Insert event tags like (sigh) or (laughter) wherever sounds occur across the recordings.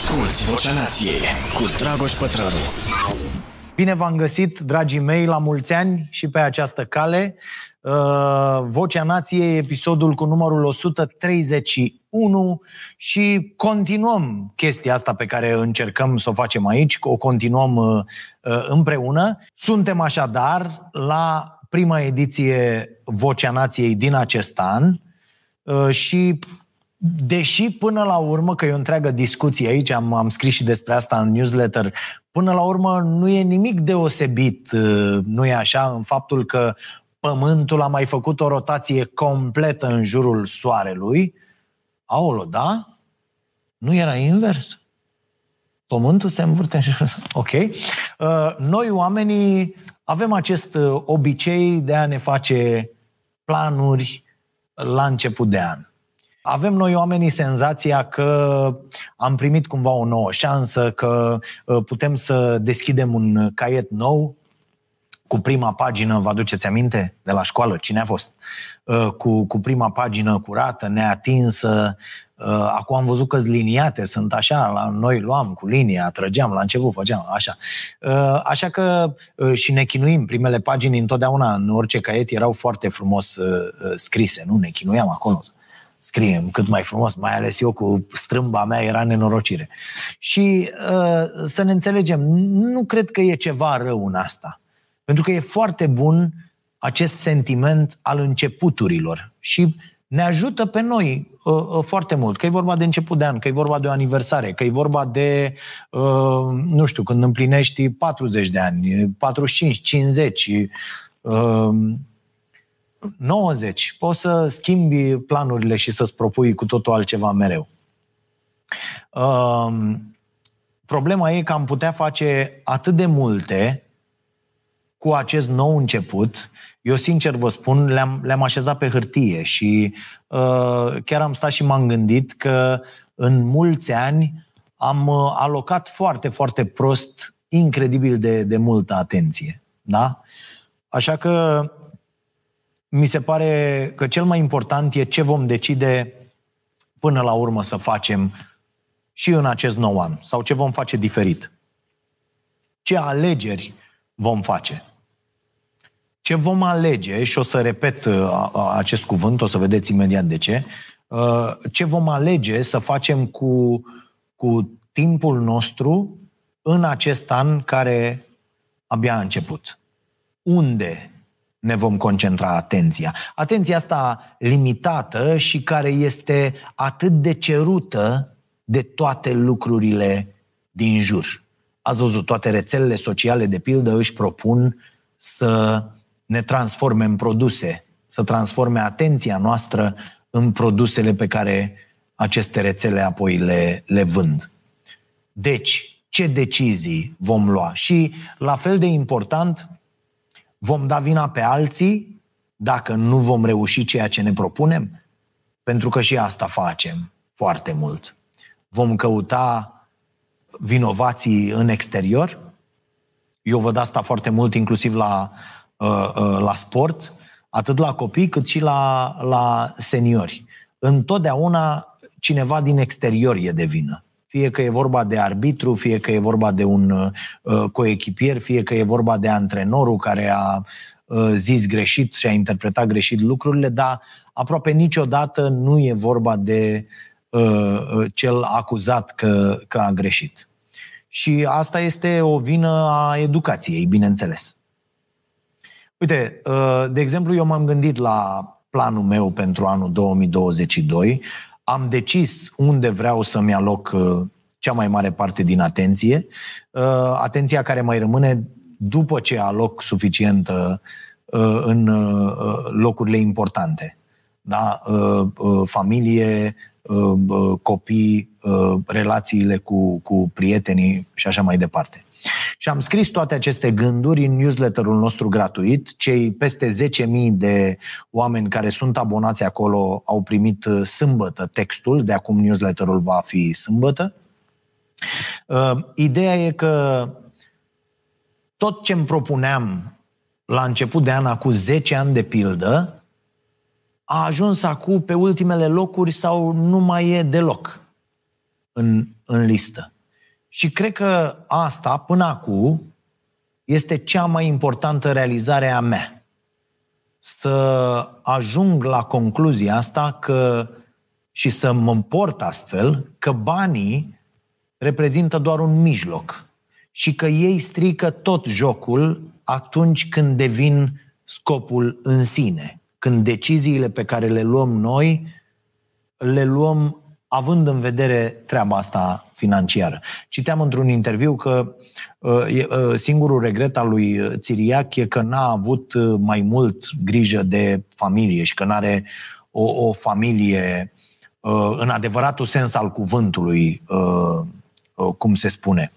Asculți Vocea Nației cu Dragoș Pătrălu. Bine v-am găsit, dragii mei, la mulți ani și pe această cale. Uh, Vocea Nației, episodul cu numărul 131 și continuăm chestia asta pe care încercăm să o facem aici, o continuăm uh, uh, împreună. Suntem așadar la prima ediție Vocea Nației din acest an și deși până la urmă, că e o întreagă discuție aici, am, am scris și despre asta în newsletter, până la urmă nu e nimic deosebit, uh, nu e așa, în faptul că Pământul a mai făcut o rotație completă în jurul Soarelui. Aolo, da? Nu era invers? Pământul se învârte în jurul... (laughs) Ok. Uh, noi, oamenii, avem acest uh, obicei de a ne face planuri la început de an. Avem noi oamenii senzația că am primit cumva o nouă șansă, că uh, putem să deschidem un caiet nou, cu prima pagină, vă aduceți aminte, de la școală, cine a fost? Uh, cu, cu prima pagină curată, neatinsă, uh, acum am văzut că liniate, sunt așa, la noi luam cu linia, trăgeam la început, făceam așa. Așa că și ne chinuim, primele pagini întotdeauna în orice caiet erau foarte frumos scrise, nu? Ne chinuiam acolo scriem cât mai frumos, mai ales eu cu strâmba mea era nenorocire. Și uh, să ne înțelegem, nu cred că e ceva rău în asta. Pentru că e foarte bun acest sentiment al începuturilor și ne ajută pe noi uh, uh, foarte mult. Că e vorba de început de an, că e vorba de o aniversare, că e vorba de, uh, nu știu, când împlinești 40 de ani, 45, 50, uh, 90, poți să schimbi planurile și să-ți propui cu totul altceva mereu. Um, problema e că am putea face atât de multe cu acest nou început. Eu, sincer vă spun, le-am, le-am așezat pe hârtie și uh, chiar am stat și m-am gândit că în mulți ani am uh, alocat foarte, foarte prost, incredibil de, de multă atenție. Da? Așa că mi se pare că cel mai important e ce vom decide până la urmă să facem și în acest nou an sau ce vom face diferit. Ce alegeri vom face. Ce vom alege, și o să repet uh, acest cuvânt, o să vedeți imediat de ce, uh, ce vom alege să facem cu, cu timpul nostru în acest an care abia a început. Unde ne vom concentra atenția. Atenția asta limitată și care este atât de cerută de toate lucrurile din jur. Ați văzut, toate rețelele sociale, de pildă, își propun să ne transforme în produse, să transforme atenția noastră în produsele pe care aceste rețele apoi le, le vând. Deci, ce decizii vom lua? Și, la fel de important, Vom da vina pe alții dacă nu vom reuși ceea ce ne propunem? Pentru că și asta facem foarte mult. Vom căuta vinovații în exterior? Eu văd asta foarte mult, inclusiv la, uh, uh, la sport, atât la copii cât și la, la seniori. Întotdeauna cineva din exterior e de vină fie că e vorba de arbitru, fie că e vorba de un uh, coechipier, fie că e vorba de antrenorul care a uh, zis greșit și a interpretat greșit lucrurile, dar aproape niciodată nu e vorba de uh, uh cel acuzat că, că a greșit. Și asta este o vină a educației, bineînțeles. Uite, uh, de exemplu, eu m-am gândit la planul meu pentru anul 2022 am decis unde vreau să-mi aloc uh, cea mai mare parte din atenție, uh, atenția care mai rămâne după ce aloc suficientă uh, în locurile importante. Da? Familie, copii, relațiile cu, cu prietenii și așa mai departe. Și am scris toate aceste gânduri în newsletterul nostru gratuit. Cei peste 10.000 de oameni care sunt abonați acolo au primit uh, sâmbătă textul, de acum newsletterul va fi sâmbătă. Uh, ideea e că tot ce îmi propuneam la început de an, cu 10 ani de pildă, a ajuns acum pe ultimele locuri sau nu mai e deloc în, în listă. Și cred că asta, până acum, este cea mai importantă realizare a mea. Să ajung la concluzia asta că și să mă împort astfel că banii reprezintă doar un mijloc și că ei strică tot jocul atunci când devin scopul în sine. Când deciziile pe care le luăm noi le luăm având în vedere treaba asta financiară. Citeam într-un interviu că uh, uh, singurul regret al lui Țiriac e că n-a avut uh, mai mult grijă de familie și că n-are o, o familie în adevăratul sens al cuvântului, cum se spune.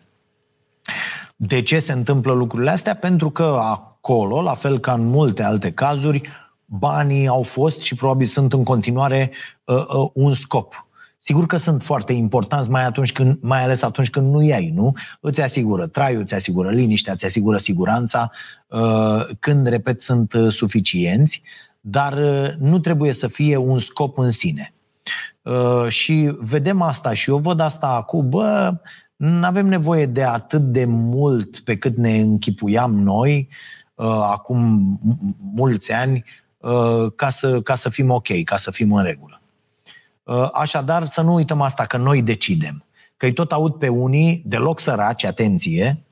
De ce se întâmplă lucrurile astea? Pentru că acolo, la fel ca în multe alte cazuri, banii au fost și probabil sunt în continuare un scop Sigur că sunt foarte importanți, mai, atunci când, mai ales atunci când nu i-ai, nu? Îți asigură traiul, îți asigură liniștea, îți asigură siguranța, uh, când, repet, sunt uh, suficienți, dar uh, nu trebuie să fie un scop în sine. Și vedem asta și eu văd asta acum, bă, nu avem nevoie de atât de mult pe cât ne închipuiam noi acum mulți ani ca să, ca să fim ok, ca să fim în regulă. Uh, așadar, să nu uităm asta, că noi decidem. Că îi tot aud pe unii, deloc săraci, atenție,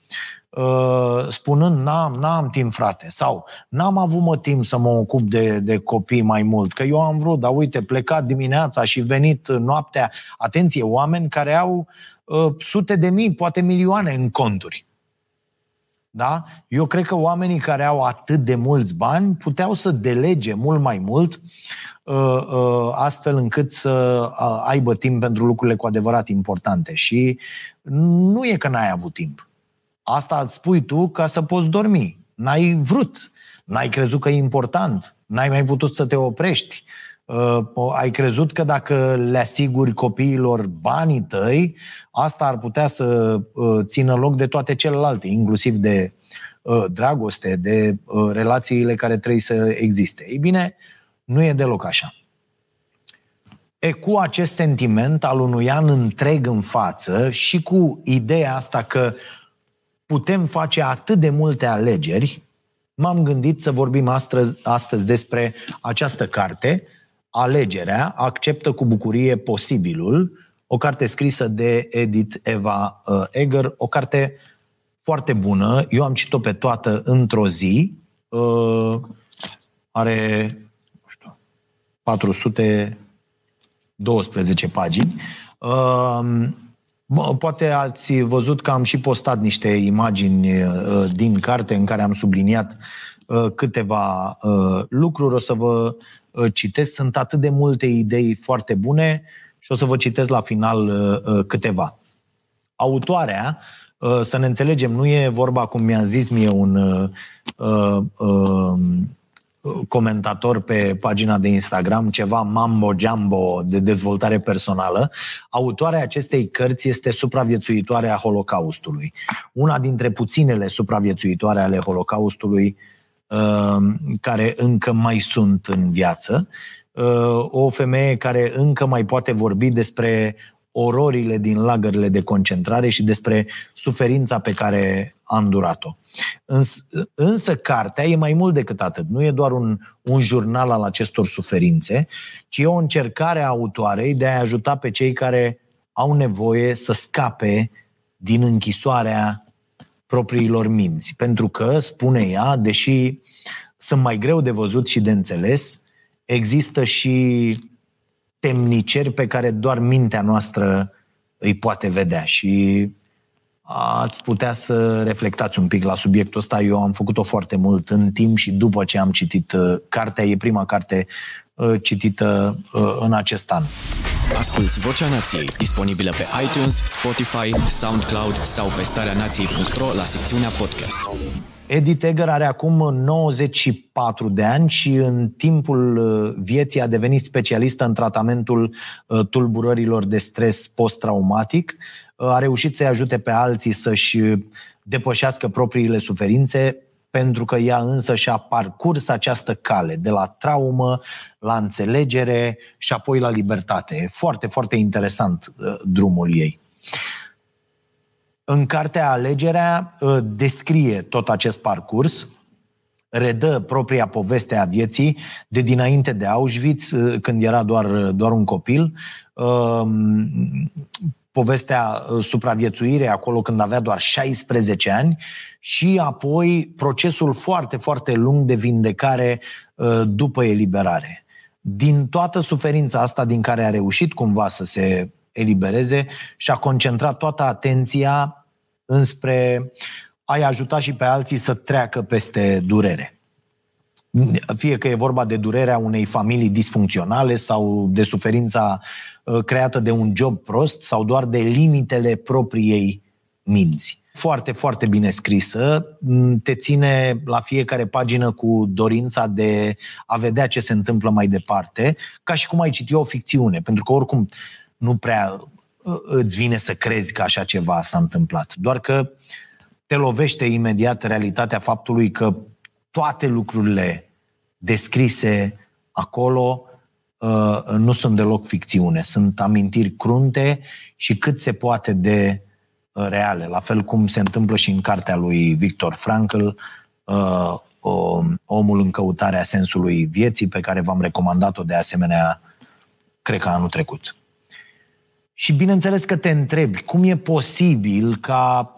uh, spunând, n-am, n-am timp, frate, sau n-am avut mă timp să mă ocup de, de copii mai mult, că eu am vrut, dar uite, plecat dimineața și venit noaptea. Atenție, oameni care au uh, sute de mii, poate milioane în conturi. Da? Eu cred că oamenii care au atât de mulți bani puteau să delege mult mai mult Uh, uh, astfel încât să uh, aibă timp pentru lucrurile cu adevărat importante. Și nu e că n-ai avut timp. Asta îți spui tu ca să poți dormi. N-ai vrut. N-ai crezut că e important. N-ai mai putut să te oprești. Ai crezut că dacă le asiguri copiilor banii tăi, asta ar putea să țină loc de toate celelalte, inclusiv de dragoste, de relațiile care trebuie să existe. Ei bine, nu e deloc așa. E cu acest sentiment al unui an întreg în față și cu ideea asta că putem face atât de multe alegeri, m-am gândit să vorbim astăzi, astăzi despre această carte, Alegerea, acceptă cu bucurie posibilul, o carte scrisă de Edith Eva uh, Eger, o carte foarte bună, eu am citit-o pe toată într-o zi, uh, are 412 pagini. Poate ați văzut că am și postat niște imagini uh, din carte în care am subliniat uh, câteva uh, lucruri. O să vă citesc. Sunt atât de multe idei foarte bune și o să vă citesc la final câteva. Autoarea, să ne înțelegem, nu e vorba, cum mi-a zis mie un comentator pe pagina de Instagram, ceva mambo-jumbo de dezvoltare personală. Autoarea acestei cărți este supraviețuitoare a Holocaustului. Una dintre puținele supraviețuitoare ale Holocaustului uh, care încă mai sunt în viață. Uh, o femeie care încă mai poate vorbi despre ororile din lagările de concentrare și despre suferința pe care a îndurat-o. Însă, însă cartea e mai mult decât atât. Nu e doar un, un jurnal al acestor suferințe, ci e o încercare a autoarei de a ajuta pe cei care au nevoie să scape din închisoarea propriilor minți. Pentru că, spune ea, deși sunt mai greu de văzut și de înțeles, există și temniceri pe care doar mintea noastră îi poate vedea. Și ați putea să reflectați un pic la subiectul ăsta. Eu am făcut-o foarte mult în timp și după ce am citit uh, cartea, e prima carte uh, citită uh, în acest an. Asculți Vocea Nației, disponibilă pe iTunes, Spotify, SoundCloud sau pe starea nației.ro la secțiunea podcast. Edith Eger are acum 94 de ani și în timpul vieții a devenit specialistă în tratamentul tulburărilor de stres post-traumatic a reușit să-i ajute pe alții să-și depășească propriile suferințe, pentru că ea însă și-a parcurs această cale de la traumă la înțelegere și apoi la libertate. E foarte, foarte interesant uh, drumul ei. În cartea Alegerea descrie tot acest parcurs, redă propria poveste a vieții de dinainte de Auschwitz, când era doar, doar un copil, povestea uh, supraviețuire acolo când avea doar 16 ani și apoi procesul foarte, foarte lung de vindecare uh, după eliberare. Din toată suferința asta din care a reușit cumva să se elibereze și a concentrat toată atenția înspre a-i ajuta și pe alții să treacă peste durere fie că e vorba de durerea unei familii disfuncționale sau de suferința uh, creată de un job prost sau doar de limitele propriei minți. Foarte, foarte bine scrisă, mm, te ține la fiecare pagină cu dorința de a vedea ce se întâmplă mai departe, ca și cum ai citi o ficțiune, pentru că oricum nu prea uh, îți vine să crezi că așa ceva s-a întâmplat. Doar că te lovește imediat realitatea faptului că toate lucrurile descrise acolo uh, nu sunt deloc ficțiune, sunt amintiri crunte și cât se poate de uh, reale, la fel cum se întâmplă și în cartea lui Victor Frankl, uh, Omul în căutarea sensului vieții, pe care v-am recomandat-o de asemenea, cred că anul trecut. Și bineînțeles că te întrebi, cum e posibil ca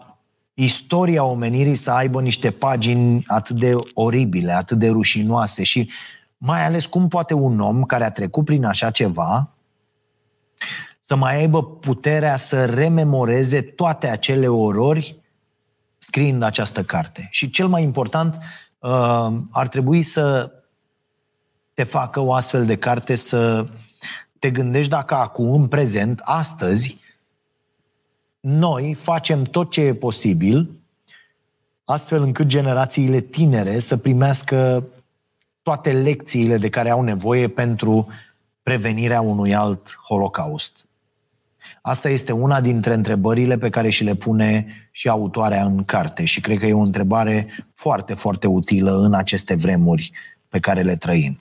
istoria omenirii să aibă niște pagini atât de oribile, atât de rușinoase și mai ales cum poate un om care a trecut prin așa ceva să mai aibă puterea să rememoreze toate acele orori scriind această carte. Și cel mai important, uh, ar trebui să te facă o astfel de carte să te gândești dacă acum, în prezent, astăzi, noi facem tot ce e posibil astfel încât generațiile tinere să primească toate lecțiile de care au nevoie pentru prevenirea unui alt holocaust. Asta este una dintre întrebările pe care și le pune și autoarea în carte și cred că e o întrebare foarte, foarte utilă în aceste vremuri pe care le trăim.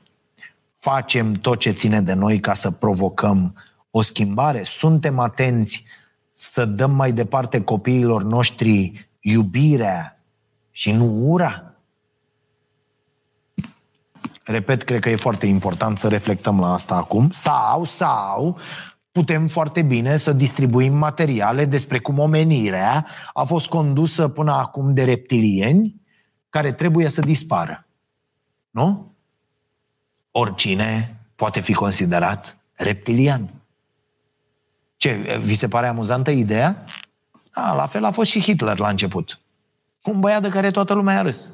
Facem tot ce ține de noi ca să provocăm o schimbare? Suntem atenți să dăm mai departe copiilor noștri iubirea și nu ura? Repet, cred că e foarte important să reflectăm la asta acum. Sau, sau, putem foarte bine să distribuim materiale despre cum omenirea a fost condusă până acum de reptilieni care trebuie să dispară. Nu? Oricine poate fi considerat reptilian. Ce, vi se pare amuzantă ideea? Da, la fel a fost și Hitler la început. Un băiat de care toată lumea a râs.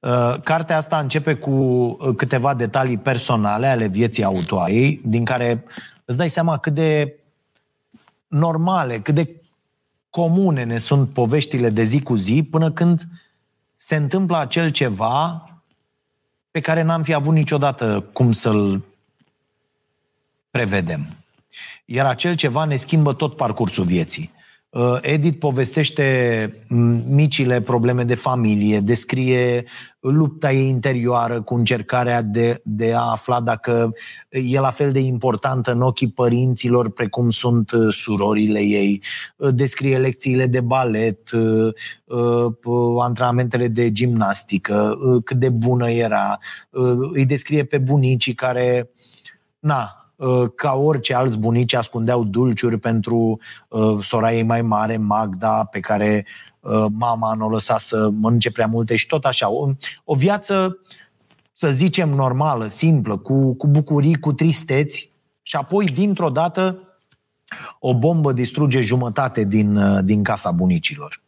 Uh, cartea asta începe cu uh, câteva detalii personale ale vieții autoarei, din care îți dai seama cât de normale, cât de comune ne sunt poveștile de zi cu zi, până când se întâmplă acel ceva pe care n-am fi avut niciodată cum să-l prevedem. Iar acel ceva ne schimbă tot parcursul vieții. Uh, Edith povestește micile probleme de familie, descrie lupta ei interioară cu încercarea de, de a afla dacă e la fel de importantă în ochii părinților precum sunt uh, surorile ei, uh, descrie lecțiile de balet, antrenamentele de gimnastică, cât de bună era, îi descrie pe bunicii care, na, Uh, ca orice alți bunici ascundeau dulciuri pentru uh, sora ei mai mare, Magda, pe care uh, mama nu o lăsa să mănânce prea multe și tot așa. O, o viață, să zicem, normală, simplă, cu, cu bucurii, cu tristeți și apoi, dintr-o dată, o bombă distruge jumătate din, din casa bunicilor.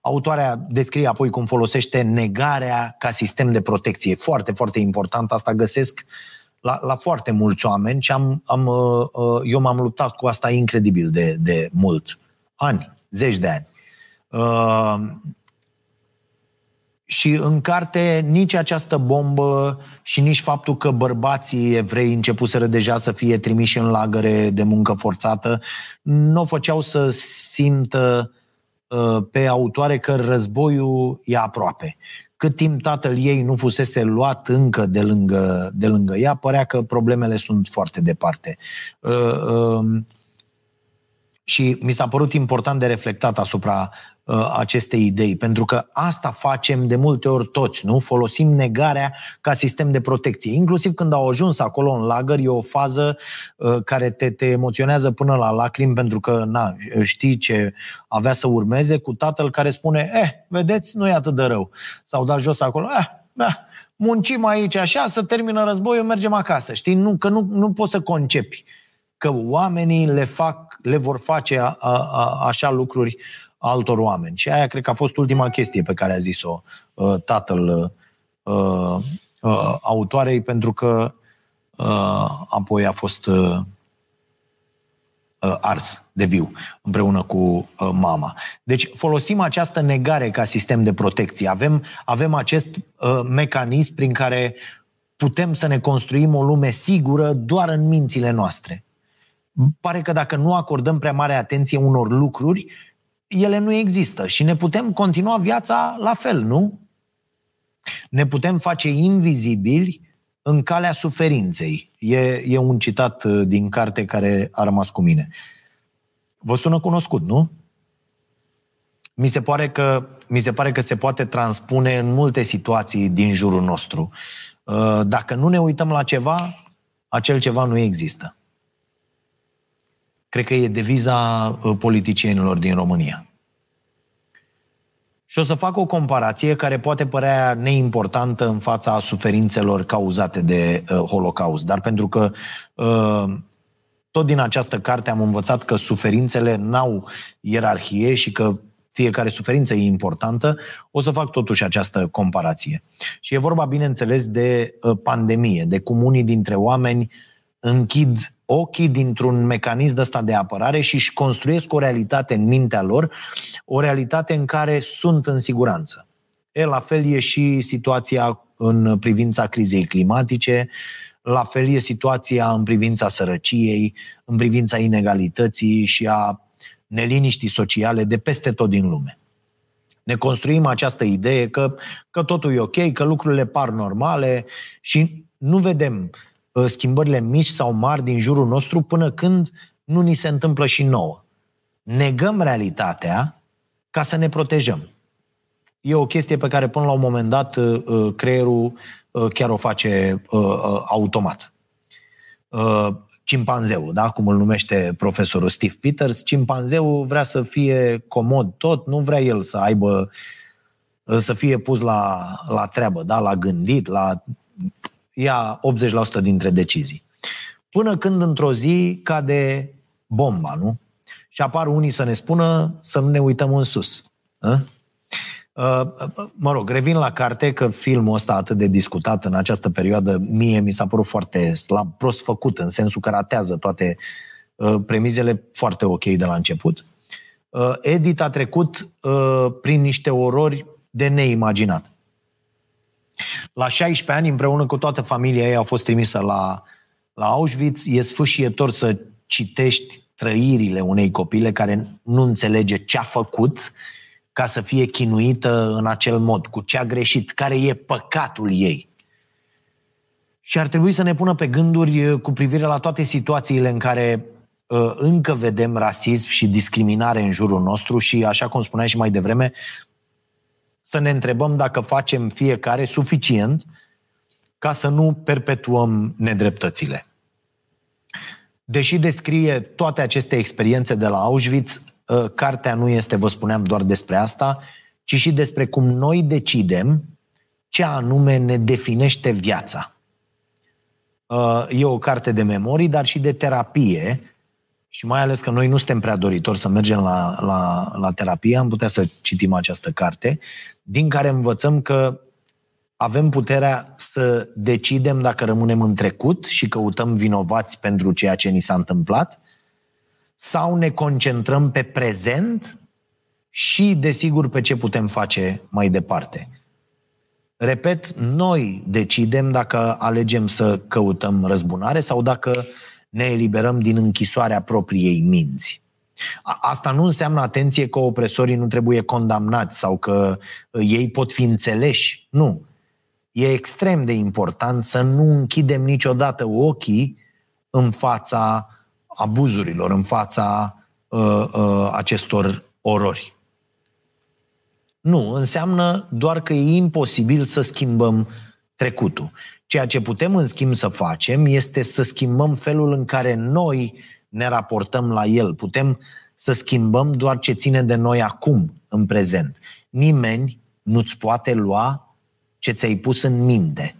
Autoarea descrie apoi cum folosește negarea ca sistem de protecție. Foarte, foarte important. Asta găsesc uh, la, la foarte mulți oameni și am, am, uh, uh, eu m-am luptat cu asta incredibil de, de mult. Ani, zeci de ani. Uh, și în carte nici această bombă și nici faptul că bărbații evrei începuseră deja să fie trimiși în lagăre de muncă forțată nu o făceau să simtă uh, pe autoare că războiul e aproape cât timp tatăl ei nu fusese luat încă de lângă, de lângă ea, părea că problemele sunt foarte departe. Uh, um, Și mi s-a părut important de reflectat asupra uh, acestei idei, pentru că asta facem de multe ori toți, nu? Folosim negarea ca sistem de protecție. Inclusiv când au ajuns acolo în lagăr, e o fază uh, care te, te emoționează până la lacrimi, pentru că, na, știi ce avea să urmeze cu tatăl care spune, eh, vedeți, nu e atât de rău. S-au dat jos acolo, eh, da, muncim aici așa, să termină războiul, mergem acasă. Știi? Nu, că nu, nu poți să concepi că oamenii le fac, le vor face a, a, așa lucruri altor oameni. Și aia cred că a fost ultima chestie pe care a zis-o uh, tatăl uh, uh, autoarei, pentru că uh, apoi a fost uh, uh, ars de viu împreună cu uh, mama. Deci folosim această negare ca sistem de protecție. Avem, avem acest uh, mecanism prin care putem să ne construim o lume sigură doar în mințile noastre. Pare că dacă nu acordăm prea mare atenție unor lucruri, ele nu există și ne putem continua viața la fel, nu? Ne putem face invizibili în calea suferinței. E, e un citat uh, din carte care a rămas cu mine. Vă sună cunoscut, nu? Mi se, pare că, mi se pare că se poate transpune în multe situații din jurul nostru. Uh, dacă nu ne uităm la ceva, acel ceva nu există. Cred că e deviza uh, politicienilor din România. Și o să fac o comparație care poate părea neimportantă în fața suferințelor cauzate de uh, Holocaust, dar pentru că uh, tot din această carte am învățat că suferințele n-au ierarhie și că fiecare suferință e importantă, o să fac totuși această comparație. Și e vorba, bineînțeles, de uh, pandemie, de cum unii dintre oameni închid ochii dintr-un mecanism ăsta de apărare și își construiesc o realitate în mintea lor, o realitate în care sunt în siguranță. E, la fel e și situația în privința crizei climatice, la fel e situația în privința sărăciei, în privința inegalității și a neliniștii sociale de peste tot din lume. Ne construim această idee că, că totul e ok, că lucrurile par normale și nu vedem Uh, schimbările mici sau mari din jurul nostru până când nu ni se întâmplă și nouă. Negăm realitatea ca să ne protejăm. E o chestie pe care până la un moment dat uh, uh, creierul chiar o face automat. Cimpanzeul, da? cum îl numește profesorul Steve Peters, cimpanzeul vrea să fie comod tot, nu vrea el să aibă să fie pus la, la treabă, da? la gândit, la ia 80% dintre decizii. Până când într-o zi cade bomba, nu? Și apar unii să ne spună să nu ne uităm în sus. A? Mă rog, revin la carte că filmul ăsta atât de discutat în această perioadă, mie mi s-a părut foarte slab, prost făcut, în sensul că ratează toate premizele foarte ok de la început. Edit a trecut prin niște orori de neimaginat. La 16 ani, împreună cu toată familia ei, a fost trimisă la, la Auschwitz. E sfâșietor să citești trăirile unei copile care nu înțelege ce a făcut ca să fie chinuită în acel mod, cu ce a greșit, care e păcatul ei. Și ar trebui să ne pună pe gânduri uh, cu privire la toate situațiile în care uh, încă vedem rasism și discriminare în jurul nostru și, așa cum spuneai și mai devreme, să ne întrebăm dacă facem fiecare suficient ca să nu perpetuăm nedreptățile. Deși descrie toate aceste experiențe de la Auschwitz, ă, cartea nu este, vă spuneam, doar despre asta, ci și despre cum noi decidem ce anume ne definește viața. Ă, e o carte de memorii, dar și de terapie și mai ales că noi nu suntem prea doritori să mergem la, la, la terapie, am putea să citim această carte, din care învățăm că avem puterea să decidem dacă rămânem în trecut și căutăm vinovați pentru ceea ce ni s-a întâmplat, sau ne concentrăm pe prezent și, desigur, pe ce putem face mai departe. Repet, noi decidem dacă alegem să căutăm răzbunare sau dacă ne eliberăm din închisoarea propriei minți. Asta nu înseamnă, atenție, că opresorii nu trebuie condamnați sau că uh, ei pot fi înțeleși. Nu. E extrem de important să nu închidem niciodată ochii în fața abuzurilor, în fața uh, uh, acestor orori. Nu, înseamnă doar că e imposibil să schimbăm trecutul. Ceea ce putem, în schimb, să facem este să schimbăm felul în care noi ne raportăm la el. Putem să schimbăm doar ce ține de noi acum, în prezent. Nimeni nu-ți poate lua ce ți-ai pus în minte.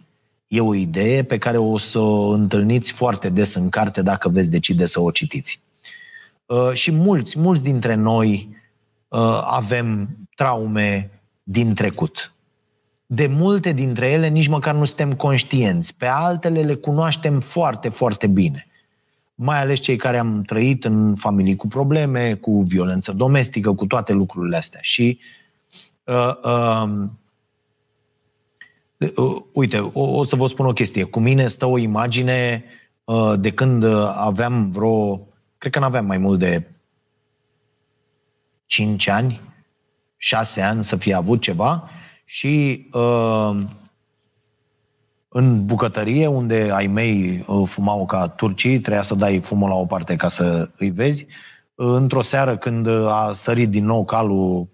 E o idee pe care o să o întâlniți foarte des în carte dacă veți decide să o citiți. Uh, și mulți, mulți dintre noi uh, avem traume din trecut. De multe dintre ele nici măcar nu suntem conștienți. Pe altele le cunoaștem foarte, foarte bine. Mai ales cei care am trăit în familii cu probleme, cu violență domestică, cu toate lucrurile astea. Și uh, uh, uh, uite, o, o să vă spun o chestie. Cu mine stă o imagine uh, de când aveam vreo, cred că n-aveam mai mult de 5 ani, 6 ani să fie avut ceva și uh, în bucătărie, unde ai mei uh, fumau ca turcii, trebuia să dai fumul la o parte ca să îi vezi. Uh, într-o seară, când a sărit din nou calul,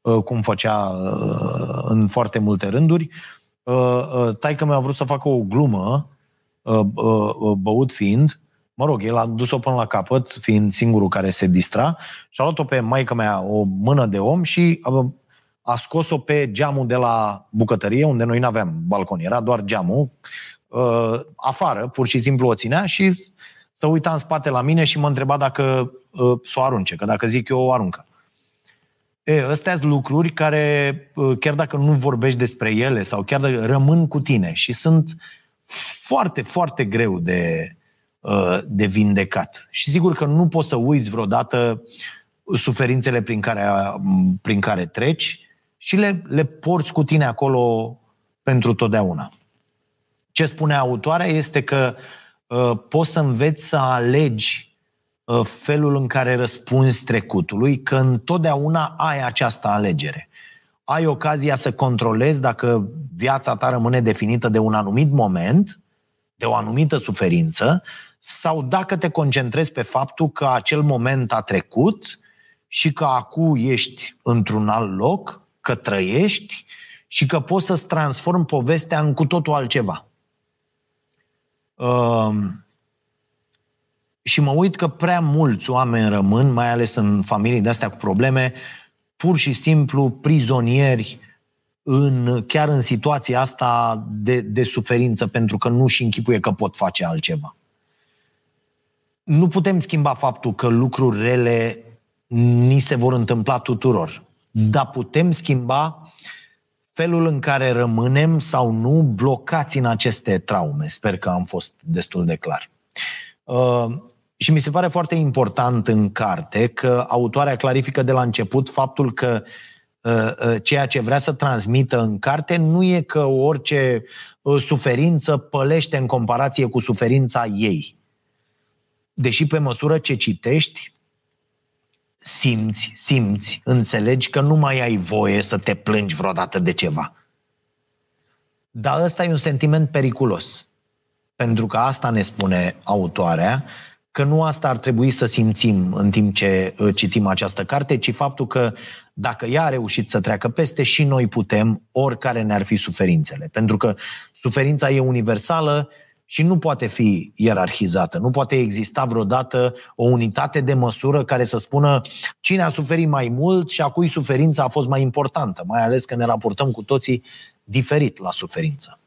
uh, cum făcea uh, în foarte multe rânduri, uh, uh, taică mi-a vrut să facă o glumă, uh, uh, uh, băut fiind, mă rog, el a dus-o până la capăt, fiind singurul care se distra, și a luat-o pe maica mea o mână de om și uh, a scos-o pe geamul de la bucătărie, unde noi nu aveam balcon, era doar geamul, uh, afară, pur și simplu o ținea și să uita în spate la mine și mă întreba dacă uh, să o arunce, că dacă zic eu o aruncă. E, astea sunt lucruri care, uh, chiar dacă nu vorbești despre ele sau chiar dacă rămân cu tine și sunt foarte, foarte greu de, de vindecat. Și sigur că nu poți să uiți vreodată suferințele prin care, prin care treci, și le, le porți cu tine acolo pentru totdeauna. Ce spune autoarea este că uh, poți să înveți să alegi uh, felul în care răspunzi trecutului, că întotdeauna ai această alegere. Ai ocazia să controlezi dacă viața ta rămâne definită de un anumit moment, de o anumită suferință, sau dacă te concentrezi pe faptul că acel moment a trecut și că acum ești într-un alt loc că trăiești și că poți să-ți transformi povestea în cu totul altceva. Uh, și mă uit că prea mulți oameni rămân, mai ales în familii de-astea cu probleme, pur și simplu prizonieri în, chiar în situația asta de, de suferință, pentru că nu și închipuie că pot face altceva. Nu putem schimba faptul că lucruri rele ni se vor întâmpla tuturor dar putem schimba felul în care rămânem sau nu blocați în aceste traume. Sper că am fost destul de clar. Uh, și mi se pare foarte important în carte că autoarea clarifică de la început faptul că uh, uh, ceea ce vrea să transmită în carte nu e că orice suferință pălește în comparație cu suferința ei. Deși pe măsură ce citești, simți, simți, înțelegi că nu mai ai voie să te plângi vreodată de ceva. Dar ăsta e un sentiment periculos. Pentru că asta ne spune autoarea, că nu asta ar trebui să simțim în timp ce uh, citim această carte, ci faptul că dacă ea a reușit să treacă peste, și noi putem, oricare ne-ar fi suferințele. Pentru că suferința e universală și nu poate fi ierarhizată. Nu poate exista vreodată o unitate de măsură care să spună cine a suferit mai mult și a cui suferința a fost mai importantă, mai ales că ne raportăm cu toții diferit la suferință.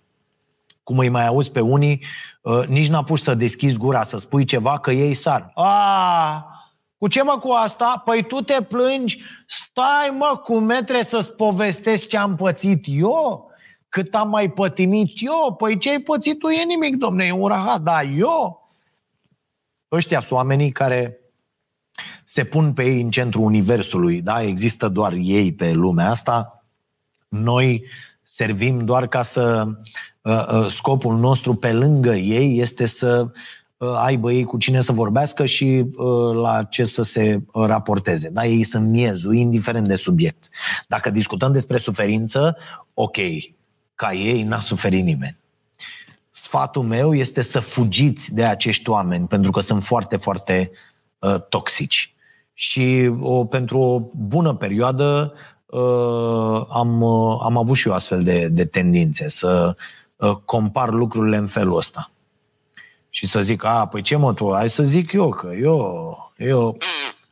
Cum îi mai auzi pe unii, uh, nici n-a pus să deschizi gura să spui ceva că ei sar. A, cu ce mă cu asta? Păi tu te plângi? Stai mă, cum trebuie să-ți povestesc ce am pățit eu? Cât am mai pătimit eu, păi ce ai pățit tu e nimic, domne, e un rahat, dar eu? Ăștia sunt oamenii care se pun pe ei în centrul universului, da? Există doar ei pe lumea asta. Noi servim doar ca să uh, uh, scopul nostru pe lângă ei este să uh, aibă ei cu cine să vorbească și la ce să se raporteze. Da? Ei sunt miezul, indiferent de subiect. Dacă discutăm despre suferință, ok, ca ei n-a suferit nimeni. Sfatul meu este să fugiți de acești oameni, pentru că sunt foarte, foarte uh, toxici. Și o, pentru o bună perioadă uh, am, uh, am avut și eu astfel de, de tendințe, să uh, compar lucrurile în felul ăsta. Și să zic, a, păi ce mă, tu, hai să zic eu, că eu, eu,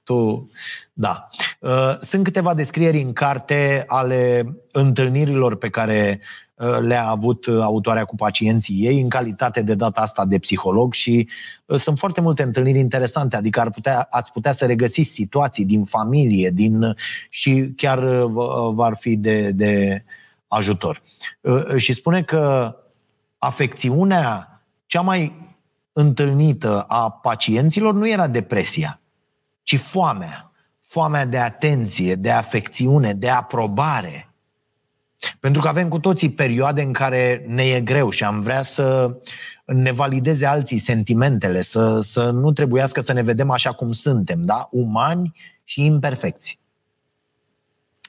tu, da. Uh, sunt câteva descrieri în carte ale întâlnirilor pe care uh, le-a avut autoarea cu pacienții ei în calitate de data asta de psiholog și uh, sunt foarte multe întâlniri interesante, adică ar putea, ați putea să regăsiți situații din familie din, și chiar v-ar fi de, de ajutor. Și spune că afecțiunea cea mai întâlnită a pacienților nu era depresia, ci foamea foamea de atenție, de afecțiune, de aprobare. Pentru că avem cu toții perioade în care ne e greu și am vrea să ne valideze alții sentimentele, să, să nu trebuiască să ne vedem așa cum suntem, da? Umani și imperfecți.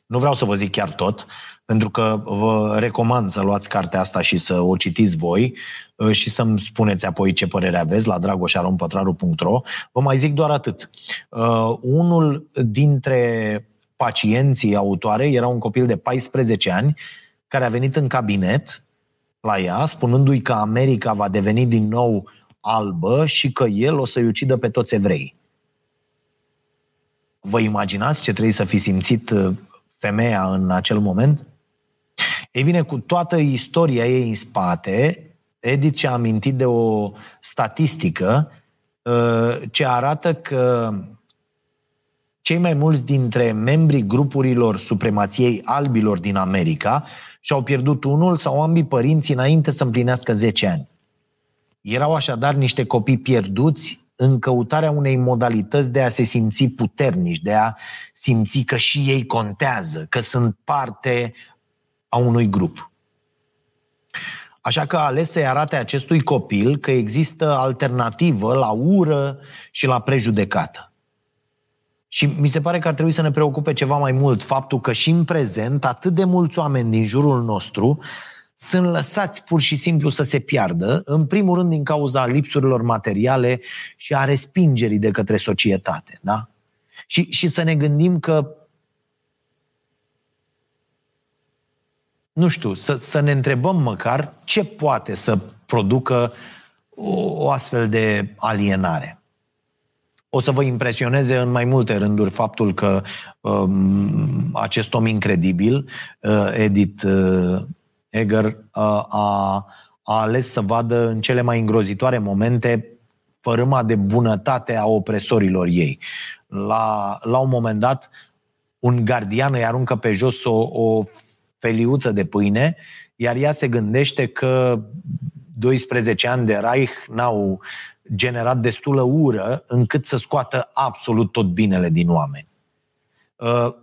Nu vreau să vă zic chiar tot, pentru că vă recomand să luați cartea asta și să o citiți voi uh, și să-mi spuneți apoi ce părere aveți la dragoșarompătraru.ro. Vă mai zic doar atât. Uh, unul dintre pacienții autoare era un copil de 14 ani care a venit în cabinet la ea, spunându-i că America va deveni din nou albă și că el o să-i ucidă pe toți evrei. Vă imaginați ce trebuie să fi simțit uh, femeia în acel moment? Ei bine, cu toată istoria ei în spate, Edith și-a amintit de o statistică uh, ce arată că cei mai mulți dintre membrii grupurilor supremației albilor din America și-au pierdut unul sau ambii părinți înainte să împlinească 10 ani. Erau așadar niște copii pierduți în căutarea unei modalități de a se simți puternici, de a simți că și ei contează, că sunt parte a unui grup. Așa că a ales să-i arate acestui copil că există alternativă la ură și la prejudecată. Și mi se pare că ar trebui să ne preocupe ceva mai mult faptul că și în prezent atât de mulți oameni din jurul nostru sunt lăsați pur și simplu să se piardă, în primul rând din cauza lipsurilor materiale și a respingerii de către societate. Da? Și, și să ne gândim că nu știu, să, să ne întrebăm măcar ce poate să producă o, o astfel de alienare. O să vă impresioneze în mai multe rânduri faptul că um, acest om incredibil, uh, Edith uh, Eger, uh, a, a ales să vadă în cele mai îngrozitoare momente fărâma de bunătate a opresorilor ei. La, la un moment dat, un gardian îi aruncă pe jos o, o feliuță de pâine, iar ea se gândește că 12 ani de Reich n-au generat destulă ură încât să scoată absolut tot binele din oameni. Uh,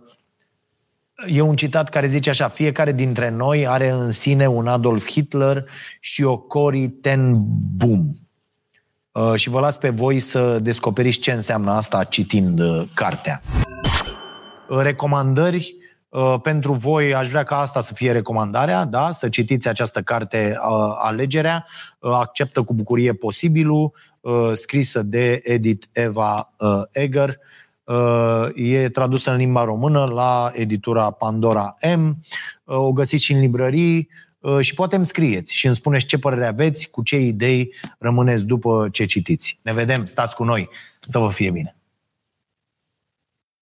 e un citat care zice așa, fiecare dintre noi are în sine un Adolf Hitler și o Cory ten Boom. Uh, și vă las pe voi să descoperiți ce înseamnă asta citind uh, cartea. Recomandări Uh, pentru voi aș vrea ca asta să fie recomandarea, da? să citiți această carte uh, Alegerea, uh, acceptă cu bucurie posibilul, scrisă de Edith Eva Eger, e tradusă în limba română la editura Pandora M, o găsiți și în librării și poate îmi scrieți și îmi spuneți ce părere aveți, cu ce idei rămâneți după ce citiți. Ne vedem, stați cu noi, să vă fie bine!